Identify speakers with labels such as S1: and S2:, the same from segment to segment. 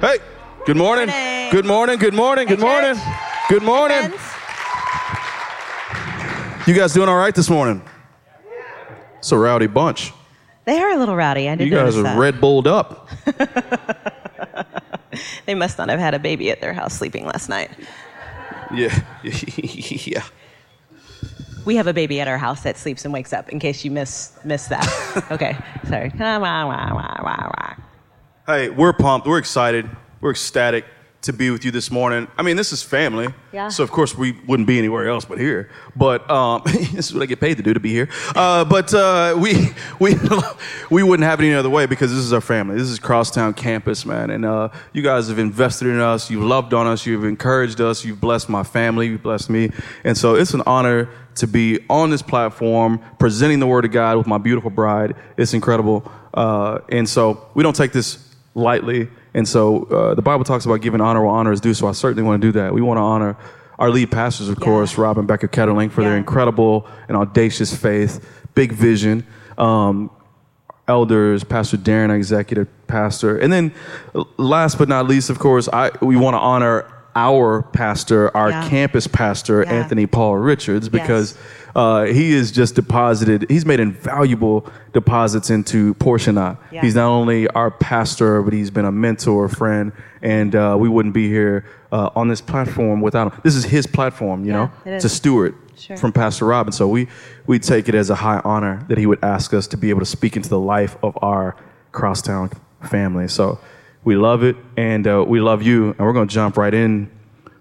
S1: Hey, good morning.
S2: Morning.
S1: Good morning. Good morning. Good morning.
S2: church.
S1: Good morning.
S2: Friends,
S1: You guys doing all right this morning? It's a rowdy bunch.
S2: They are a little rowdy. I did
S1: You guys are
S2: that.
S1: Red Bulled up.
S2: They must not have had a baby at their house sleeping last night.
S1: Yeah. yeah.
S2: We have a baby at our house that sleeps and wakes up. In case you miss miss that. okay, sorry.
S1: Hey, we're pumped. We're excited. We're ecstatic to be with you this morning. I mean, this is family.
S2: Yeah.
S1: So, of course, we wouldn't be anywhere else but here. But um, this is what I get paid to do, to be here. Uh, but uh, we, we, we wouldn't have it any other way because this is our family. This is Crosstown Campus, man. And uh, you guys have invested in us. You've loved on us. You've encouraged us. You've blessed my family. You've blessed me. And so it's an honor to be on this platform presenting the Word of God with my beautiful bride. It's incredible. Uh, and so we don't take this lightly. And so uh, the Bible talks about giving honor where honor is due. So I certainly want to do that. We want to honor our lead pastors, of
S2: Yeah.
S1: course, Rob and Becca Ketterling, for their incredible and audacious faith, big vision. Um, elders, Pastor Darren, our executive pastor, and then last but not least, of course, I we want to honor our pastor, our
S2: Yeah.
S1: campus pastor,
S2: Yeah.
S1: Anthony Paul Richards, because
S2: Yes.
S1: uh, he is just deposited. He's made invaluable deposits into Portia.
S2: Yeah.
S1: He's not only our pastor, but he's been a mentor, friend, and uh, we wouldn't be here uh, on this platform without him. This is his platform, you know,
S2: it
S1: to
S2: is.
S1: steward
S2: Sure.
S1: from Pastor Rob. And so we, we take it as a high honor that he would ask us to be able to speak into the life of our Crosstown family. So we love it, and uh, we love you, and we're going to jump right in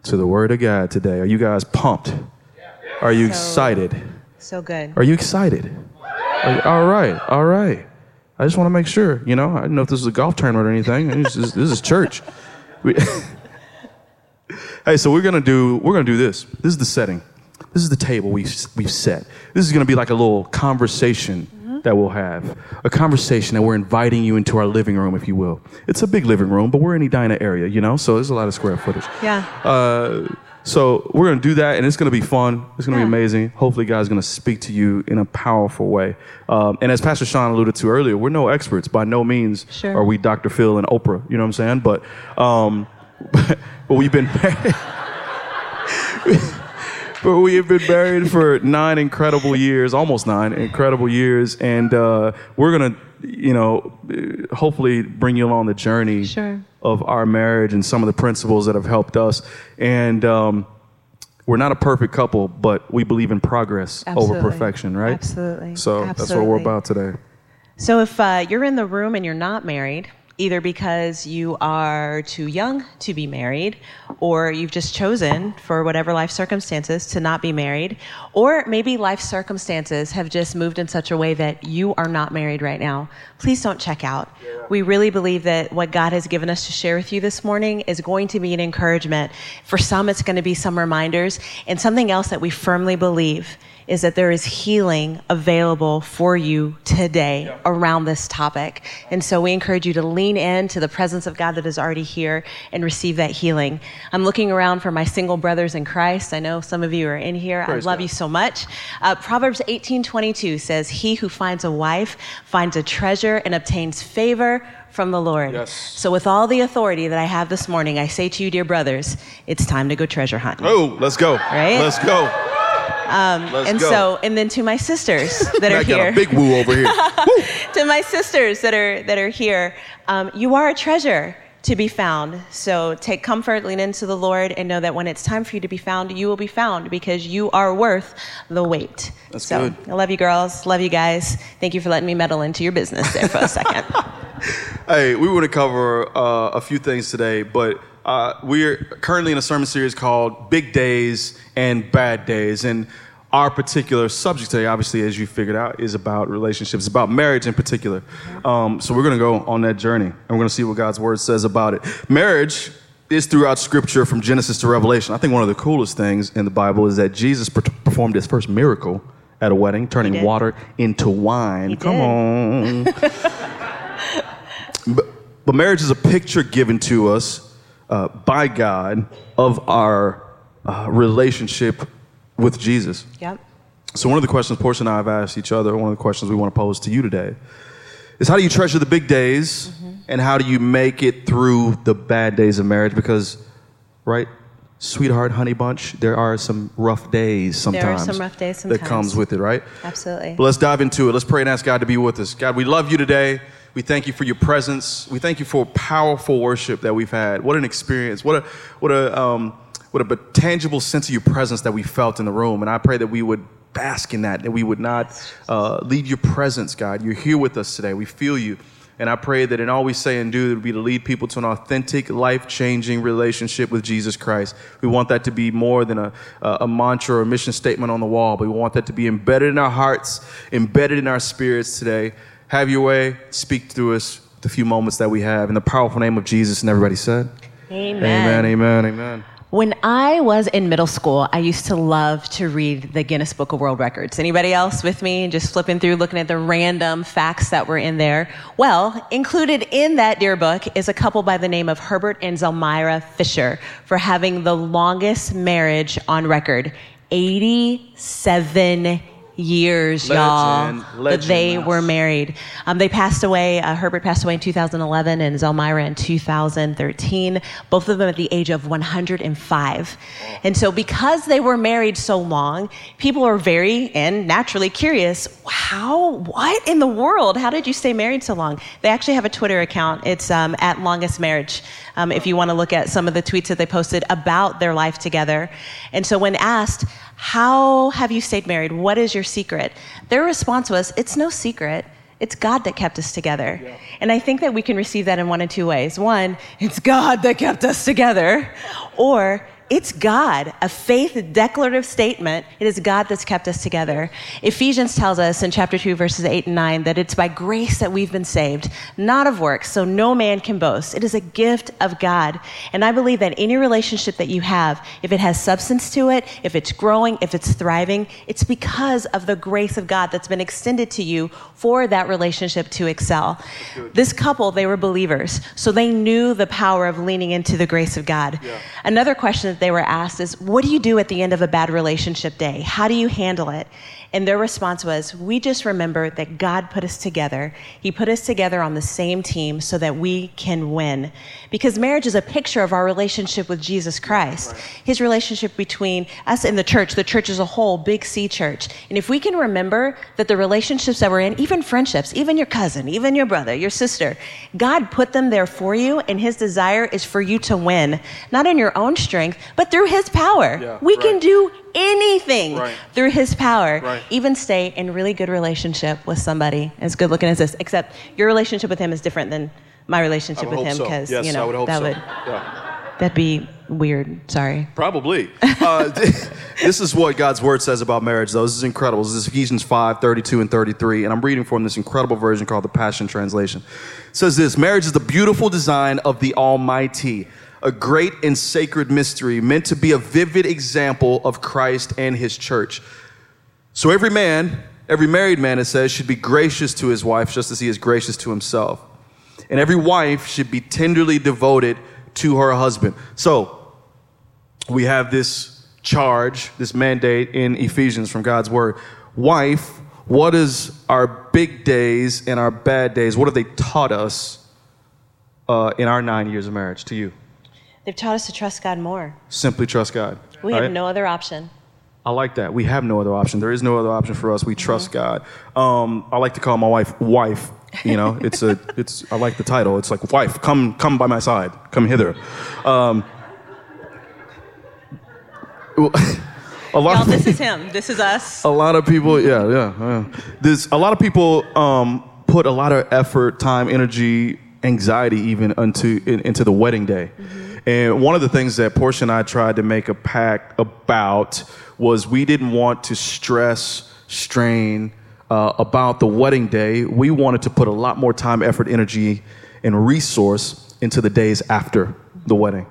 S1: to the Word of God today. Are you guys pumped? Are you
S2: So-
S1: excited?
S2: So good.
S1: Are you excited? All right, all right. I just want to make sure, you know, I don't know if this is a golf tournament or anything. This is, this is church. We, hey, so we're gonna do we're gonna do this. This is the setting. This is the table we've we've set. This is gonna be like a little conversation that we'll have. A conversation that we're inviting you into our living room, if you will. It's a big living room, but we're in Edina area, you know, so there's a lot of square footage.
S2: Yeah.
S1: Uh, so we're gonna do that, and it's gonna be fun. It's gonna
S2: Yeah.
S1: be amazing. Hopefully, God's gonna speak to you in a powerful way. Um, and as Pastor Sean alluded to earlier, we're no experts. By no means
S2: Sure.
S1: are we Dr. Phil and Oprah. You know what I'm saying? But um, but we've been but we have been married for nine incredible years, almost nine incredible years, and uh, we're gonna, you know, hopefully bring you along the journey
S2: Sure.
S1: of our marriage and some of the principles that have helped us. And um, we're not a perfect couple, but we believe in progress over perfection, right?
S2: Absolutely.
S1: So that's what we're about today.
S2: So if uh, you're in the room and you're not married, either because you are too young to be married, or you've just chosen for whatever life circumstances to not be married, or maybe life circumstances have just moved in such a way that you are not married right now, please don't check out. We really believe that what God has given us to share with you this morning is going to be an encouragement. For some, it's going to be some reminders, and something else that we firmly believe is that there is healing available for you today around this topic. And so we encourage you to lean into the presence of God that is already here and receive that healing. I'm looking around for my single brothers in Christ. I know some of you are in here.
S1: Praise
S2: I love
S1: God.
S2: you so much. Uh, Proverbs 18:22 says, "He who finds a wife finds a treasure and obtains favor from the Lord."
S1: Yes.
S2: So with all the authority that I have this morning, I say to you, dear brothers, it's time to go treasure hunting.
S1: Oh, let's go.
S2: Right?
S1: Let's go.
S2: Um, and
S1: go.
S2: so, and then to my sisters that are here,
S1: a big woo over here.
S2: to my sisters that are that are here, um, you are a treasure to be found. So take comfort, lean into the Lord, and know that when it's time for you to be found, you will be found because you are worth the wait.
S1: That's
S2: so
S1: good.
S2: I love you, girls. Love you guys. Thank you for letting me meddle into your business there for a second.
S1: Hey, we want to cover uh, a few things today, but uh, we're currently in a sermon series called Big Days and Bad Days. And our particular subject today, obviously, as you figured out, is about relationships, about marriage in particular. Um, so we're going to go on that journey and we're going to see what God's word says about it. Marriage is throughout scripture from Genesis to Revelation. I think one of the coolest things in the Bible is that Jesus per- performed his first miracle at a wedding, turning water into wine.
S2: He
S1: Come
S2: did.
S1: on. But, but marriage is a picture given to us uh, by God of our uh, relationship with Jesus.
S2: yep.
S1: So, one of the questions Portia and I have asked each other, one of the questions we want to pose to you today, is how do you treasure the big days and how do you make it through the bad days of marriage? Because, right, sweetheart, honey bunch, there are some rough days sometimes.
S2: There are some rough days sometimes.
S1: That comes with it, right?
S2: Absolutely.
S1: But let's dive into it. Let's pray and ask God to be with us. God, we love you today. We thank you for your presence. We thank you for powerful worship that we've had. What an experience. What a what a um, what a tangible sense of your presence that we felt in the room. And I pray that we would bask in that, that we would not uh, leave your presence, God. You're here with us today. We feel you. And I pray that in all we say and do, it would be to lead people to an authentic, life changing relationship with Jesus Christ. We want that to be more than a, a mantra or a mission statement on the wall, but we want that to be embedded in our hearts, embedded in our spirits today. Have your way, speak through us the few moments that we have. In the powerful name of Jesus, and everybody said,
S2: Amen.
S1: Amen, amen, amen.
S2: When I was in middle school, I used to love to read the Guinness Book of World Records. Anybody else with me? Just flipping through, looking at the random facts that were in there. Well, included in that dear book is a couple by the name of Herbert and Zelmira Fisher for having the longest marriage on record 87 years, y'all,
S1: Legend,
S2: that they
S1: legend.
S2: were married. Um, they passed away. Uh, Herbert passed away in 2011 and Zelmira in 2013, both of them at the age of 105. And so, because they were married so long, people are very and naturally curious how, what in the world? How did you stay married so long? They actually have a Twitter account. It's um, at longest marriage. Um, if you want to look at some of the tweets that they posted about their life together. And so, when asked, how have you stayed married? What is your secret? Their response was, It's no secret. It's God that kept us together. And I think that we can receive that in one of two ways. One, it's God that kept us together. Or, it's God, a faith declarative statement. It is God that's kept us together. Ephesians tells us in chapter 2, verses 8 and 9, that it's by grace that we've been saved, not of works, so no man can boast. It is a gift of God. And I believe that any relationship that you have, if it has substance to it, if it's growing, if it's thriving, it's because of the grace of God that's been extended to you for that relationship to excel. This couple, they were believers, so they knew the power of leaning into the grace of God. Another question they were asked is, What do you do at the end of a bad relationship day? How do you handle it? And their response was, We just remember that God put us together. He put us together on the same team so that we can win. Because marriage is a picture of our relationship with Jesus Christ, his relationship between us and the church, the church as a whole, Big C church. And if we can remember that the relationships that we're in, even friendships, even your cousin, even your brother, your sister, God put them there for you, and his desire is for you to win, not in your own strength, but through his power.
S1: Yeah,
S2: we can do anything
S1: Right.
S2: through his power,
S1: Right.
S2: even stay in really good relationship with somebody as good looking as this. Except your relationship with him is different than my relationship with him
S1: so.
S2: because
S1: Yes,
S2: you know
S1: I would hope
S2: that
S1: so.
S2: would
S1: Yeah.
S2: that'd be weird. Sorry.
S1: Probably. Uh, this is what God's word says about marriage, though. This is incredible. This is Ephesians 5 32 and 33. And I'm reading from this incredible version called the Passion Translation. It says this Marriage is the beautiful design of the Almighty, a great and sacred mystery meant to be a vivid example of Christ and his church. So every man, every married man, it says, should be gracious to his wife just as he is gracious to himself. And every wife should be tenderly devoted to her husband. So, we have this charge, this mandate in Ephesians from God's word. Wife, what is our big days and our bad days? What have they taught us uh, in our nine years of marriage to you?
S2: They've taught us to trust God more.
S1: Simply trust God.
S2: We
S1: Right?
S2: have no other option.
S1: I like that. We have no other option. There is no other option for us. We trust God. Um, I like to call my wife wife. You know, it's a, it's. I like the title. It's like wife, come, come by my side, come hither. Um, a lot
S2: Y'all, this is him. This is us.
S1: a lot of people yeah yeah, yeah. there's a lot of people um, put a lot of effort time energy anxiety even into in, into the wedding day and one of the things that portia and i tried to make a pact about was we didn't want to stress strain uh, about the wedding day we wanted to put a lot more time effort energy and resource into the days after the wedding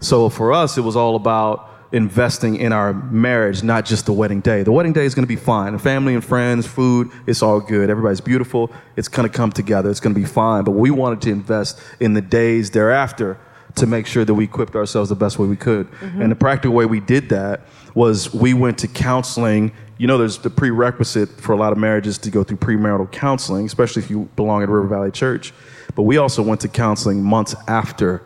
S1: so for us it was all about investing in our marriage, not just the wedding day. The wedding day is going to be fine. Family and friends, food, it's all good. Everybody's beautiful. It's going to come together. It's going to be fine. But we wanted to invest in the days thereafter to make sure that we equipped ourselves the best way we could. And the practical way we did that was we went to counseling. You know, there's the prerequisite for a lot of marriages to go through premarital counseling, especially if you belong at River Valley Church. but we also went to counseling months after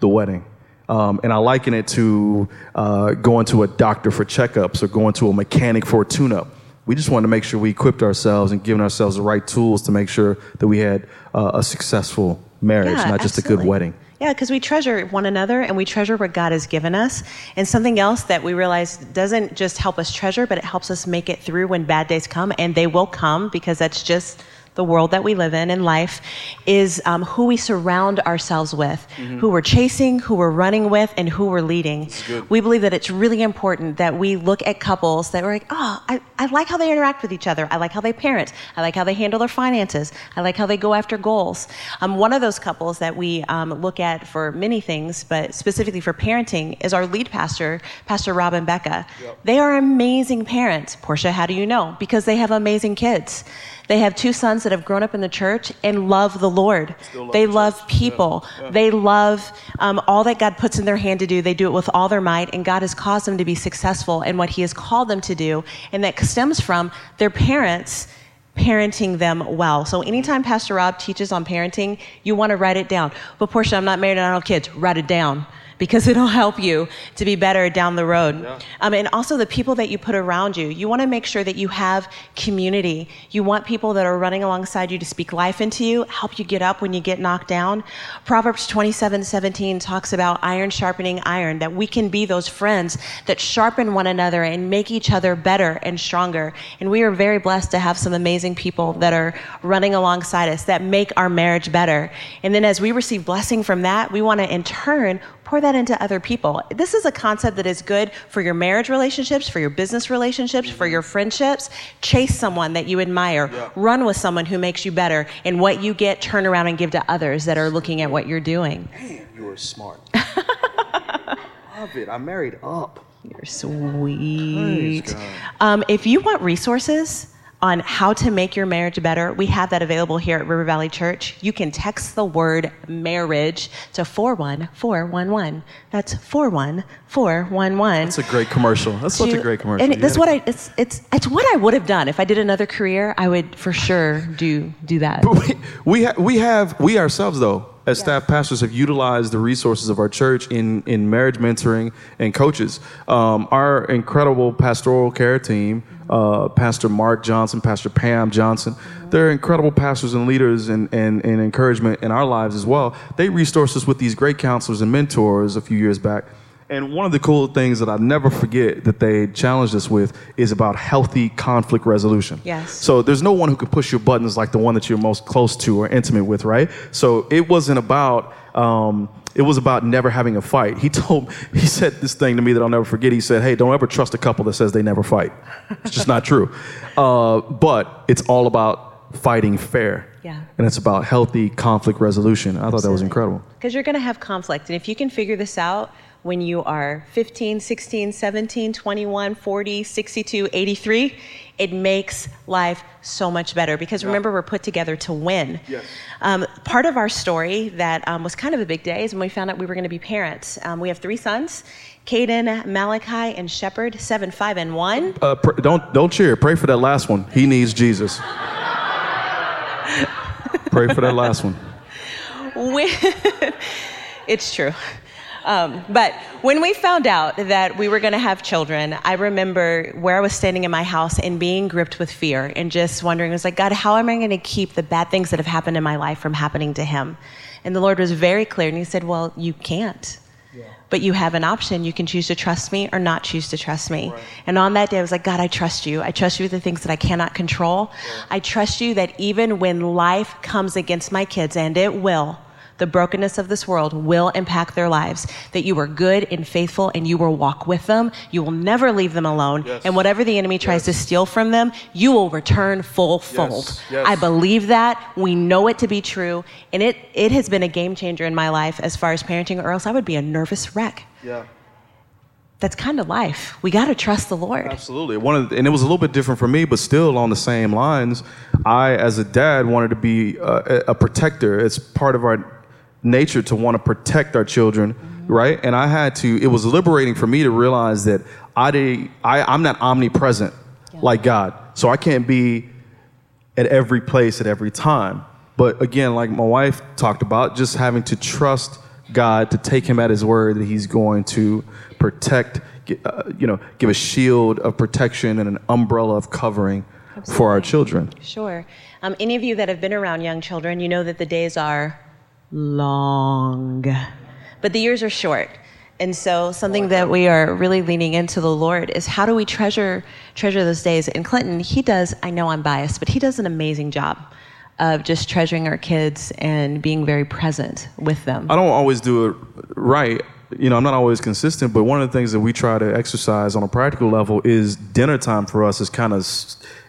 S1: the wedding. Um, and I liken it to uh, going to a doctor for checkups or going to a mechanic for a tune up. We just wanted to make sure we equipped ourselves and given ourselves the right tools to make sure that we had uh, a successful marriage,
S2: Yeah,
S1: not just a good wedding.
S2: Yeah, because we treasure one another and we treasure what God has given us. And something else that we realize doesn't just help us treasure, but it helps us make it through when bad days come, and they will come because that's just the world that we live in in life, is um, who we surround ourselves with, who we're chasing, who we're running with, and who we're leading. We believe that it's really important that we look at couples that are like, oh, I, I like how they interact with each other. I like how they parent. I like how they handle their finances. I like how they go after goals. Um, one of those couples that we um, look at for many things, but specifically for parenting, is our lead pastor, Pastor Rob and Becca. They are amazing parents. Portia, how do you know? Because they have amazing kids. They have two sons that have grown up in the church and love the Lord.
S1: love
S2: they
S1: the
S2: love people. They love um, all that God puts in their hand to do. They do it with all their might, and God has caused them to be successful in what He has called them to do. And that stems from their parents parenting them well. So anytime Pastor Rob teaches on parenting, you want to write it down. But Portia, I'm not married and I don't have kids. Write it down because it'll help you to be better down the road. Um, and also the people that you put around you. You want to make sure that you have community. You want people that are running alongside you to speak life into you, help you get up when you get knocked down. Proverbs 27 17 talks about iron sharpening iron, that we can be those friends that sharpen one another and make each other better and stronger. And we are very blessed to have some amazing people that are running alongside us that make our marriage better. And then as we receive blessing from that, we want to in turn pour that into other people. This is a concept that is good for your marriage relationships, for your business relationships, for your friendships. Chase someone that you admire. Run with someone who makes you better. And what you get, turn around and give to others that are looking at what you're doing.
S1: Man, you're smart. Love it. I married up.
S2: You're sweet. Um, if you want resources on how to make your marriage better, we have that available here at River Valley Church. You can text the word marriage to 41411. That's 41411.
S1: That's a great commercial. That's such a great commercial.
S2: And
S1: You
S2: that's what I it's it's it's what I would have done if I did another career. I would for sure do do that.
S1: But we we, ha- we have we ourselves though as staff pastors have utilized the resources of our church in in marriage mentoring and coaches. Um, our incredible pastoral care team, uh, Pastor Mark Johnson, Pastor Pam Johnson, they're incredible pastors and leaders and, and, and encouragement in our lives as well. They resourced us with these great counselors and mentors a few years back. And one of the cool things that I'll never forget that they challenged us with is about healthy conflict resolution.
S2: Yes.
S1: So there's no one who can push your buttons like the one that you're most close to or intimate with, right? So it wasn't about. Um, it was about never having a fight. He told, he said this thing to me that I'll never forget. He said, "Hey, don't ever trust a couple that says they never fight. It's just not true. Uh, but it's all about fighting fair.
S2: Yeah.
S1: And it's about healthy conflict resolution. I thought that was incredible.
S2: Because you're going to have conflict. And if you can figure this out when you are 15, 16, 17, 21, 40, 62, 83, it makes life so much better. Because remember, we're put together to win.
S1: Yes.
S2: Um, part of our story that um, was kind of a big day is when we found out we were going to be parents. Um, we have three sons Caden, Malachi, and Shepherd, seven, five, and one.
S1: Uh, pr- don't don't cheer. Pray for that last one. He needs Jesus. Pray for that last one.
S2: When, it's true. Um, but when we found out that we were going to have children, I remember where I was standing in my house and being gripped with fear and just wondering, I was like, God, how am I going to keep the bad things that have happened in my life from happening to him? And the Lord was very clear, and He said, Well, you can't. But you have an option. You can choose to trust me or not choose to trust me. And on that day, I was like, God, I trust you. I trust you with the things that I cannot control. I trust you that even when life comes against my kids, and it will, the brokenness of this world will impact their lives. That you are good and faithful and you will walk with them. You will never leave them alone.
S1: Yes.
S2: And whatever the enemy tries to steal from them, you will return full fold.
S1: Yes.
S2: I believe that. We know it to be true. And it, it has been a game changer in my life as far as parenting, or else I would be a nervous wreck.
S1: Yeah.
S2: That's kind of life. We got to trust the Lord.
S1: Absolutely. One of the, and it was a little bit different for me, but still on the same lines. I, as a dad, wanted to be uh, a, a protector. It's part of our nature to want to protect our children, right? And I had to. It was liberating for me to realize that I did, I I'm not omnipresent like God, so I can't be at every place at every time. But again, like my wife talked about, just having to trust God to take him at his word that he's going to protect, uh, you know, give a shield of protection and an umbrella of covering Absolutely. for our children.
S2: Sure. Um, any of you that have been around young children, you know that the days are long, but the years are short. And so something that we are really leaning into the Lord is how do we treasure treasure those days? And Clinton, he does, I know I'm biased, but he does an amazing job of just treasuring our kids and being very present with them.
S1: I don't always do it right. You know, I'm not always consistent, but one of the things that we try to exercise on a practical level is dinner time for us is kind of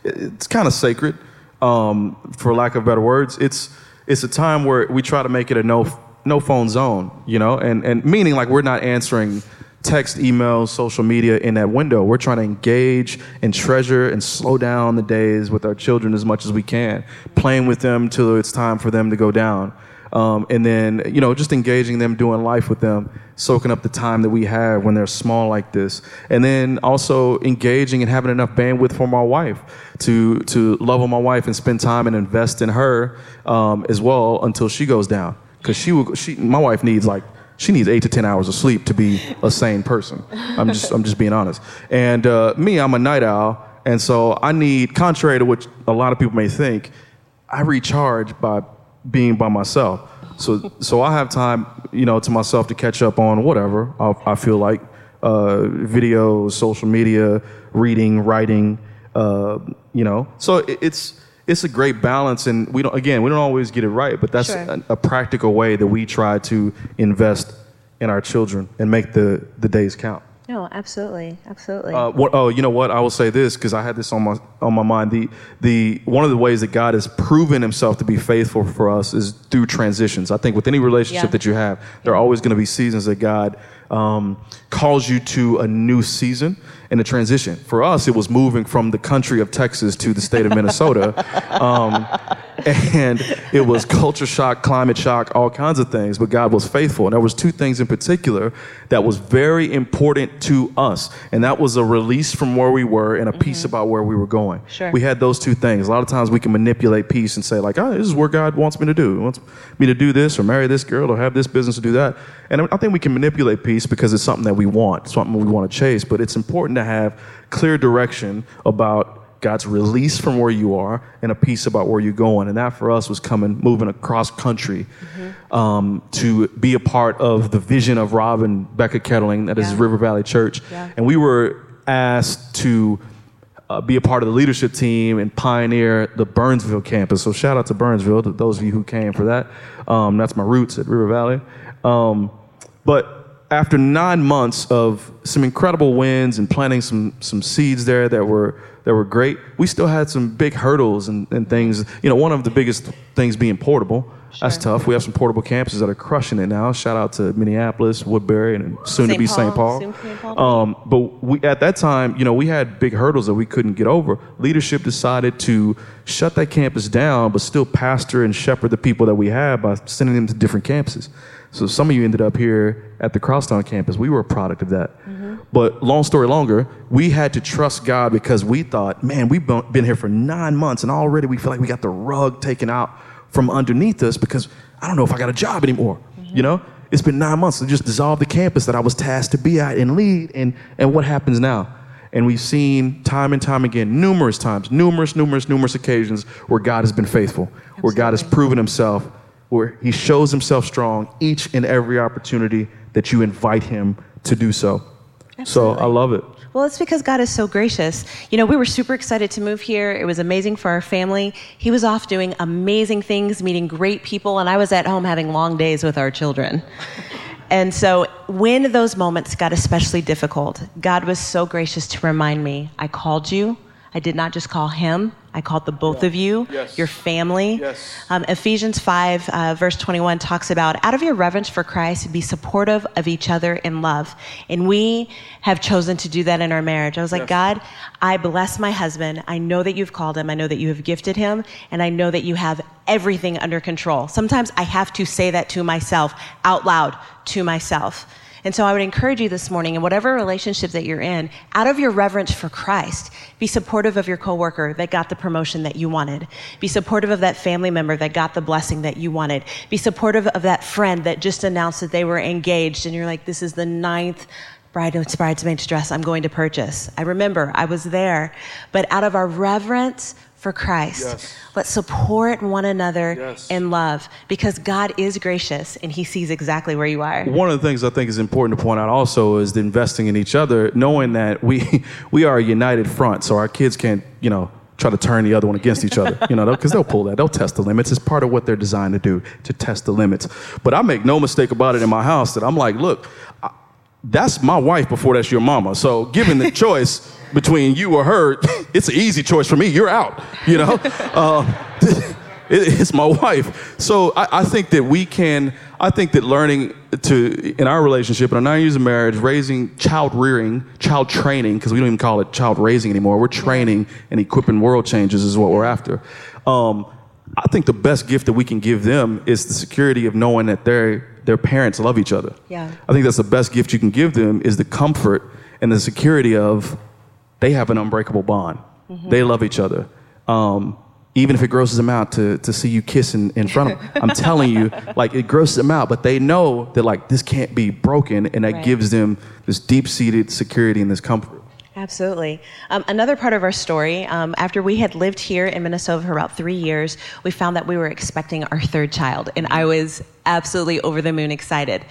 S1: it's kind of sacred, um, for lack of better words. It's it's a time where we try to make it a no no phone zone, you know, and and meaning like we're not answering text, email, social media in that window. We're trying to engage and treasure and slow down the days with our children as much as we can, playing with them till it's time for them to go down. Um, and then, you know, just engaging them, doing life with them, soaking up the time that we have when they're small like this. And then also engaging and having enough bandwidth for my wife to, to love on my wife and spend time and invest in her um, as well until she goes down. Because she, will, she, my wife needs like she needs eight to ten hours of sleep to be a sane person. I'm just I'm just being honest. And uh, me, I'm a night owl, and so I need, contrary to what a lot of people may think, I recharge by being by myself. So so I have time, you know, to myself to catch up on whatever I, I feel like, uh, videos, social media, reading, writing, uh, you know. So it, it's it's a great balance and we don't again we don't always get it right but that's sure. a, a, practical way that we try to invest in our children and make the the days count
S2: no absolutely absolutely
S1: uh, what, oh you know what i will say this because i had this on my on my mind the the one of the ways that god has proven himself to be faithful for us is through transitions i think with any relationship yeah. that you have there are always going to be seasons that god um, calls you to a new season and a transition. For us, it was moving from the country of Texas to the state of Minnesota. Um, and it was culture shock, climate shock, all kinds of things, but God was faithful. And there was two things in particular that was very important to us, and that was a release from where we were and a mm-hmm. peace about where we were going.
S2: Sure.
S1: We had those two things. A lot of times we can manipulate peace and say like, "Oh, this is where God wants me to do. He wants me to do this or marry this girl or have this business to do that." And I think we can manipulate peace because it's something that we want, something we want to chase, but it's important to have clear direction about God's release from where you are and a peace about where you're going. And that for us was coming, moving across country mm-hmm. um, to be a part of the vision of Rob and Becca Ketterling, that yeah. is River Valley Church. Yeah. And we were asked to uh, be a part of the leadership team and pioneer the Burnsville campus. So shout out to Burnsville, to those of you who came for that. Um, that's my roots at River Valley. Um, but after nine months of some incredible wins and planting some, some seeds there that were that were great. We still had some big hurdles and, and things. You know, one of the biggest things being portable. Sure. That's tough. We have some portable campuses that are crushing it now. Shout out to Minneapolis, Woodbury, and soon St. to be St. Paul. Paul. Um, but we, at that time, you know, we had big hurdles that we couldn't get over. Leadership decided to shut that campus down, but still pastor and shepherd the people that we had by sending them to different campuses. So some of you ended up here at the Crosstown campus. We were a product of that. Mm-hmm. But long story longer, we had to trust God because we thought, man, we've been here for nine months and already we feel like we got the rug taken out from underneath us because I don't know if I got a job anymore. Mm-hmm. You know, it's been nine months to just dissolve the campus that I was tasked to be at and lead. And, and what happens now? And we've seen time and time again, numerous times, numerous, numerous, numerous occasions where God has been faithful, Absolutely. where God has proven himself where he shows himself strong each and every opportunity that you invite him to do so. Absolutely. So I love it.
S2: Well, it's because God is so gracious. You know, we were super excited to move here. It was amazing for our family. He was off doing amazing things, meeting great people, and I was at home having long days with our children. And so when those moments got especially difficult, God was so gracious to remind me I called you. I did not just call him, I called the both yeah. of you, yes. your family.
S1: Yes.
S2: Um, Ephesians 5, uh, verse 21 talks about out of your reverence for Christ, be supportive of each other in love. And we have chosen to do that in our marriage. I was like, yes. God, I bless my husband. I know that you've called him. I know that you have gifted him. And I know that you have everything under control. Sometimes I have to say that to myself out loud to myself. And so I would encourage you this morning, in whatever relationship that you're in, out of your reverence for Christ, be supportive of your coworker that got the promotion that you wanted. Be supportive of that family member that got the blessing that you wanted. Be supportive of that friend that just announced that they were engaged, and you're like, this is the ninth bride, bridesmaid's dress I'm going to purchase. I remember I was there. But out of our reverence for Christ,
S1: Yes.
S2: let's support one another
S1: Yes.
S2: in love because God is gracious and He sees exactly where you are.
S1: One of the things I think is important to point out also is the investing in each other, knowing that we we are a united front, so our kids can't, you know, try to turn the other one against each other, you know, because they'll pull that. They'll test the limits. It's part of what they're designed to do, to test the limits. But I make no mistake about it in my house that I'm like, look, I, that's my wife before that's your mama. So given the choice between you or her, it's an easy choice for me. You're out, you know? Uh, it- it's my wife. So I, I think that we can, I think that learning to, in our relationship, in a nine years of marriage, raising, child rearing, child training, because we don't even call it child raising anymore. We're training and equipping world changes is what we're after. Um, I think the best gift that we can give them is the security of knowing that their their parents love each other.
S2: Yeah.
S1: I think that's the best gift you can give them is the comfort and the security of they have an unbreakable bond. They love each other. Um, even if it grosses them out to, to see you kissing in front of them. I'm telling you, like it grosses them out, but they know that like this can't be broken and that
S2: Right.
S1: gives them this deep seated security and this comfort.
S2: Absolutely. Um, another part of our story, um, after we had lived here in Minnesota for about three years, we found that we were expecting our third child, and I was absolutely over the moon excited.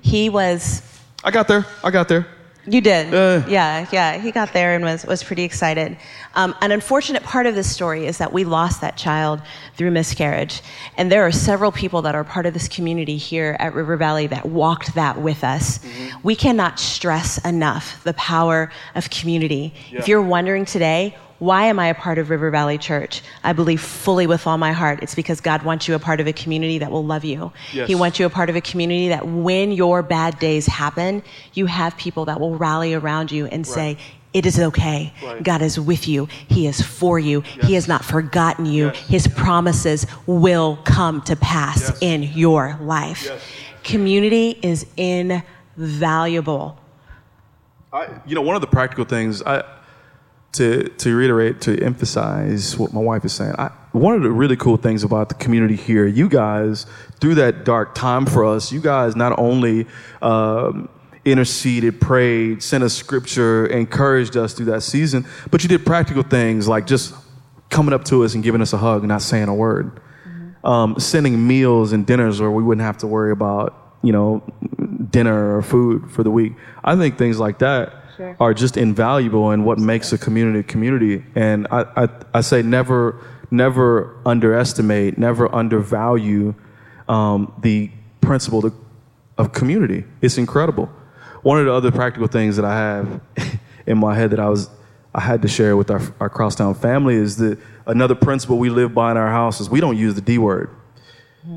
S2: He was
S1: I got there. I got there.
S2: You did.
S1: Uh.
S2: yeah, yeah. He got there and was, was pretty excited. Um, an unfortunate part of this story is that we lost that child through miscarriage. And there are several people that are part of this community here at River Valley that walked that with us. We cannot stress enough the power of community. If you're wondering today, why am I a part of River Valley Church? I believe fully with all my heart it's because God wants you a part of a community that will love you.
S1: Yes.
S2: He wants you a part of a community that when your bad days happen, you have people that will rally around you and say, it is okay.
S1: Right.
S2: God is with you. He is for you. He has not forgotten you.
S1: Yes.
S2: His promises will come to pass
S1: Yes.
S2: in your life.
S1: Yes.
S2: Community is invaluable.
S1: I, you know, one of the practical things I to to reiterate to emphasize what my wife is saying. I, one of the really cool things about the community here, you guys through that dark time for us, you guys not only um, interceded, prayed, sent us scripture, encouraged us through that season, but you did practical things like just coming up to us and giving us a hug and not saying a word um, sending meals and dinners where we wouldn't have to worry about, you know, dinner or food for the week. I think things like that
S2: Sure.
S1: are just invaluable in what makes a community a community. And I, I, I say never, never underestimate, never undervalue um, the principle to- of community. It's incredible. One of the other practical things that I have in my head that I was I had to share with our, our crosstown family is that another principle we live by in our house is we don't use the D word.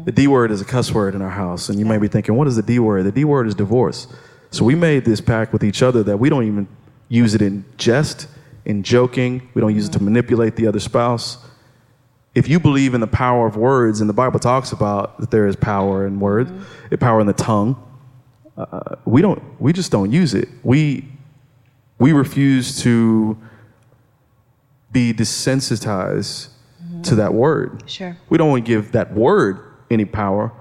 S1: The D word is a cuss word in our house, and you may be thinking, what is the D word? The D word is divorce. So we made this pact with each other that we don't even use it in jest, in joking. We don't use it to manipulate the other spouse. If you believe in the power of words, and the Bible talks about that there is power in words, mm-hmm. eh, power in the tongue, uh, we don't. We just don't use it. We we refuse to be desensitized mm-hmm. to that word.
S2: Sure.
S1: We don't want to give that word any power,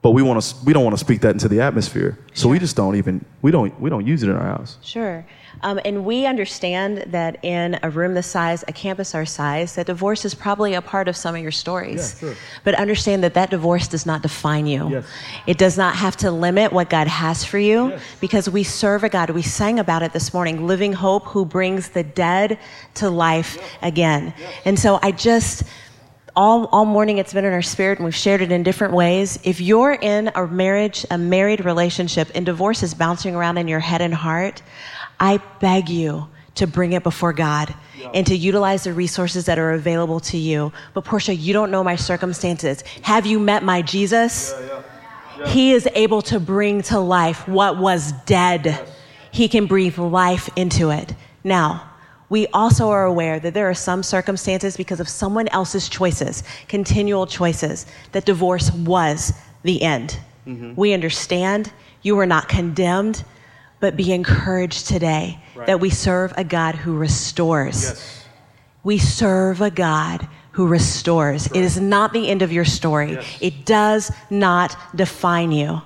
S1: but we want to. We don't want to speak that into the atmosphere. So we just don't even. We don't. We don't use it in our house.
S2: Sure. Um, and we understand that in a room this size, a campus our size, that divorce is probably a part of some of your stories.
S1: Yeah, sure.
S2: But understand that that divorce does not define you.
S1: Yes.
S2: It does not have to limit what God has for you
S1: Yes.
S2: because we serve a God. We sang about it this morning, living hope who brings the dead to life again. And so I just all, all morning it's been in our spirit and we've shared it in different ways. If you're in a marriage, a married relationship, and divorce is bouncing around in your head and heart, I beg you to bring it before God and to utilize the resources that are available to you. But Portia, you don't know my circumstances. Have you met my Jesus? He is able to bring to life what was dead. He can breathe life into it. Now, we also are aware that there are some circumstances because of someone else's choices, continual choices, that divorce was the end. Mm-hmm. We understand you were not condemned, but be encouraged today that we serve a God who restores. We serve a God who restores. It is not the end of your story. It does not define you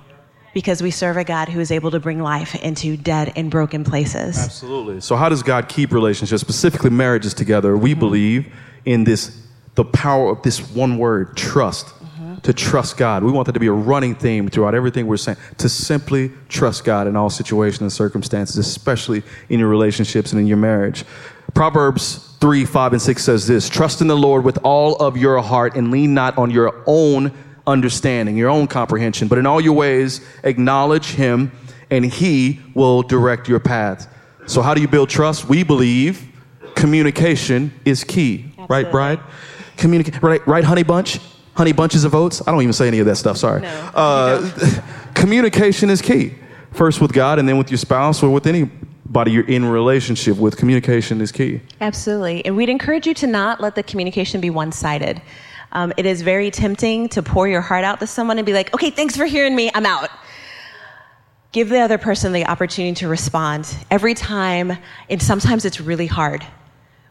S2: because we serve a God who is able to bring life into dead and broken places.
S1: Absolutely. So, how does God keep relationships, specifically marriages, together? We mm-hmm. believe in this, the power of this one word, trust. Mm-hmm. To trust God. We want that to be a running theme throughout everything we're saying. To simply trust God in all situations and circumstances, especially in your relationships and in your marriage. Proverbs 3, 5, and 6 says this Trust in the Lord with all of your heart and lean not on your own understanding, your own comprehension, but in all your ways acknowledge Him and He will direct your paths. So, how do you build trust? We believe communication is key. Right, Bride? Communicate, right, right, honey bunch? Honey bunches of oats? I don't even say any of that stuff, sorry.
S2: No,
S1: uh, communication is key. First with God and then with your spouse or with anybody you're in relationship with. Communication is key.
S2: Absolutely. And we'd encourage you to not let the communication be one sided. Um, it is very tempting to pour your heart out to someone and be like, okay, thanks for hearing me, I'm out. Give the other person the opportunity to respond. Every time, and sometimes it's really hard.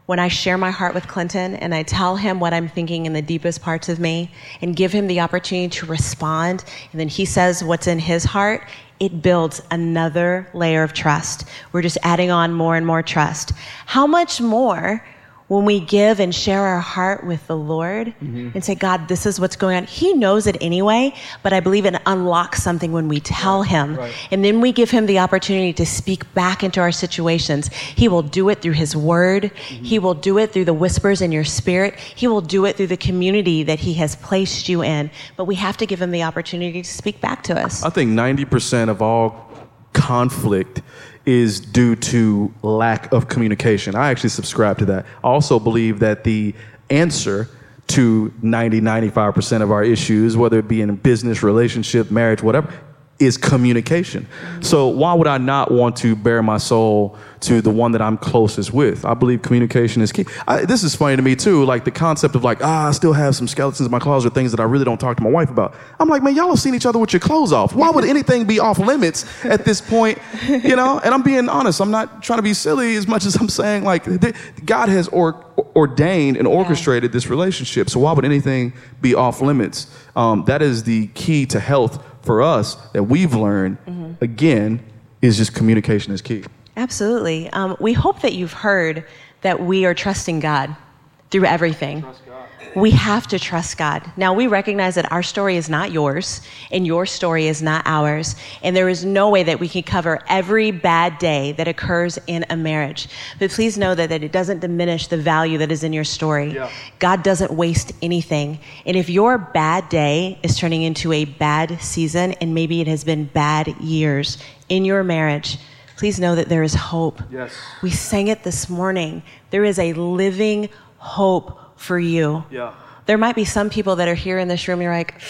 S2: When I share my heart with Clinton and I tell him what I'm thinking in the deepest parts of me and give him the opportunity to respond, and then he says what's in his heart, it builds another layer of trust. We're just adding on more and more trust. How much more when we give and share our heart with the Lord mm-hmm. and say, God, this is what's going on. He knows it anyway, but I believe it unlocks something when we tell Him. And then we give Him the opportunity to speak back into our situations. He will do it through His Word, mm-hmm. He will do it through the whispers in your spirit, He will do it through the community that He has placed you in. But we have to give Him the opportunity to speak back to us.
S1: I think 90% of all conflict is due to lack of communication. I actually subscribe to that. I also believe that the answer to 90, 95% of our issues, whether it be in business, relationship, marriage, whatever, is communication. So why would I not want to bare my soul to the one that I'm closest with? I believe communication is key. I, this is funny to me too, like the concept of like, ah, I still have some skeletons in my closet, things that I really don't talk to my wife about. I'm like, man, y'all have seen each other with your clothes off. Why would anything be off limits at this point? You know, and I'm being honest. I'm not trying to be silly as much as I'm saying like th- God has or, ordained and orchestrated this relationship. So why would anything be off limits? Um, that is the key to health for us that we've learned. Again, is just communication is key.
S2: Absolutely. Um, we hope that you've heard that we are trusting God through everything. We have to trust God. Now, we recognize that our story is not yours, and your story is not ours. And there is no way that we can cover every bad day that occurs in a marriage. But please know that, that it doesn't diminish the value that is in your story. God doesn't waste anything. And if your bad day is turning into a bad season, and maybe it has been bad years in your marriage, please know that there is hope.
S1: Yes.
S2: We sang it this morning. There is a living hope for you.
S1: Yeah.
S2: There might be some people that are here in this room, you're like,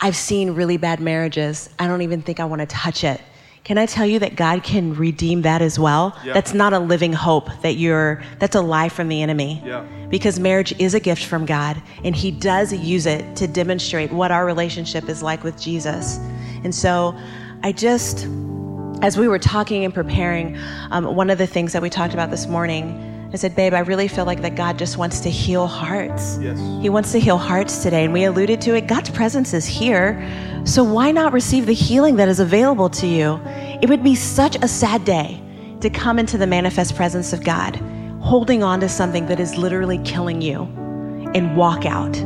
S2: I've seen really bad marriages. I don't even think I want to touch it. Can I tell you that God can redeem that as well?
S1: Yeah.
S2: That's not a living hope that you're, that's a lie from the enemy.
S1: Yeah.
S2: Because marriage is a gift from God, and He does use it to demonstrate what our relationship is like with Jesus. And so I just, as we were talking and preparing, um, one of the things that we talked about this morning, I said, Babe, I really feel like that God just wants to heal hearts.
S1: Yes.
S2: He wants to heal hearts today. And we alluded to it. God's presence is here. So why not receive the healing that is available to you? It would be such a sad day to come into the manifest presence of God, holding on to something that is literally killing you, and walk out.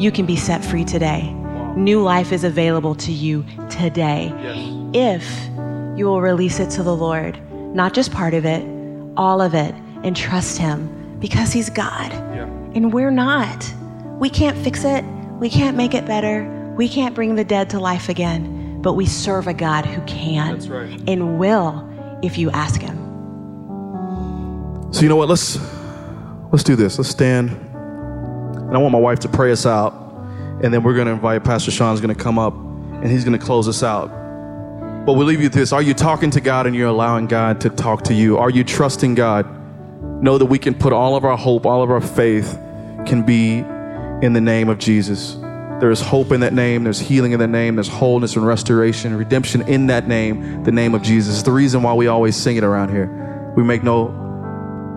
S2: You can be set free today. New life is available to you today if you will release it to the Lord, not just part of it, all of it, and trust Him because He's God and we're not. We can't fix it, we can't make it better, we can't bring the dead to life again, but we serve a God who can
S1: right.
S2: and will if you ask Him.
S1: So you know what? Let's let's do this. Let's stand. And I want my wife to pray us out. And then we're gonna invite Pastor Sean's gonna come up and he's gonna close us out. But we'll leave you with this. Are you talking to God and you're allowing God to talk to you? Are you trusting God? Know that we can put all of our hope, all of our faith can be in the name of Jesus. There is hope in that name. There's healing in that name. There's wholeness and restoration, redemption in that name, the name of Jesus. It's the reason why we always sing it around here. We make no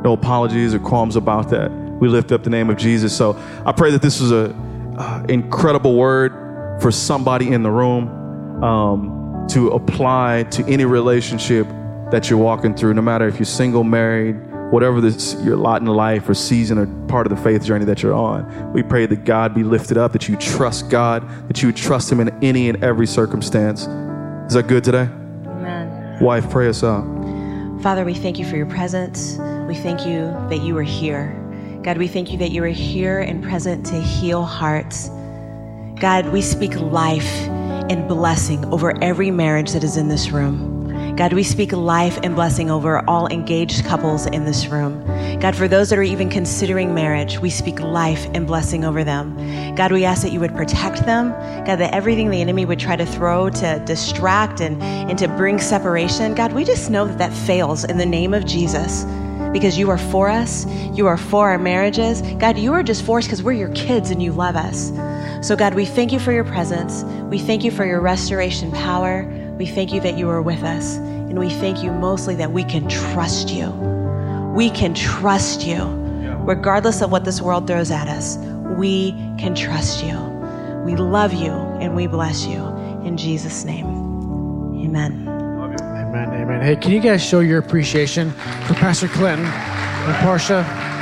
S1: no apologies or qualms about that. We lift up the name of Jesus. So I pray that this was a uh, incredible word for somebody in the room um, to apply to any relationship that you're walking through, no matter if you're single, married, whatever this your lot in life or season or part of the faith journey that you're on. We pray that God be lifted up, that you trust God, that you trust Him in any and every circumstance. Is that good today?
S2: Amen.
S1: Wife, pray us out.
S2: Father, we thank you for your presence. We thank you that you are here. God, we thank you that you are here and present to heal hearts. God, we speak life and blessing over every marriage that is in this room. God, we speak life and blessing over all engaged couples in this room. God, for those that are even considering marriage, we speak life and blessing over them. God, we ask that you would protect them. God, that everything the enemy would try to throw to distract and, and to bring separation, God, we just know that that fails in the name of Jesus because you are for us. You are for our marriages. God, you are just for us because we're your kids and you love us. So, God, we thank you for your presence. We thank you for your restoration power. We thank you that you are with us. And we thank you mostly that we can trust you. We can trust you. Regardless of what this world throws at us, we can trust you. We love you and we bless you. In Jesus' name, amen.
S3: Amen, amen. Hey, can you guys show your appreciation for Pastor Clinton and Portia?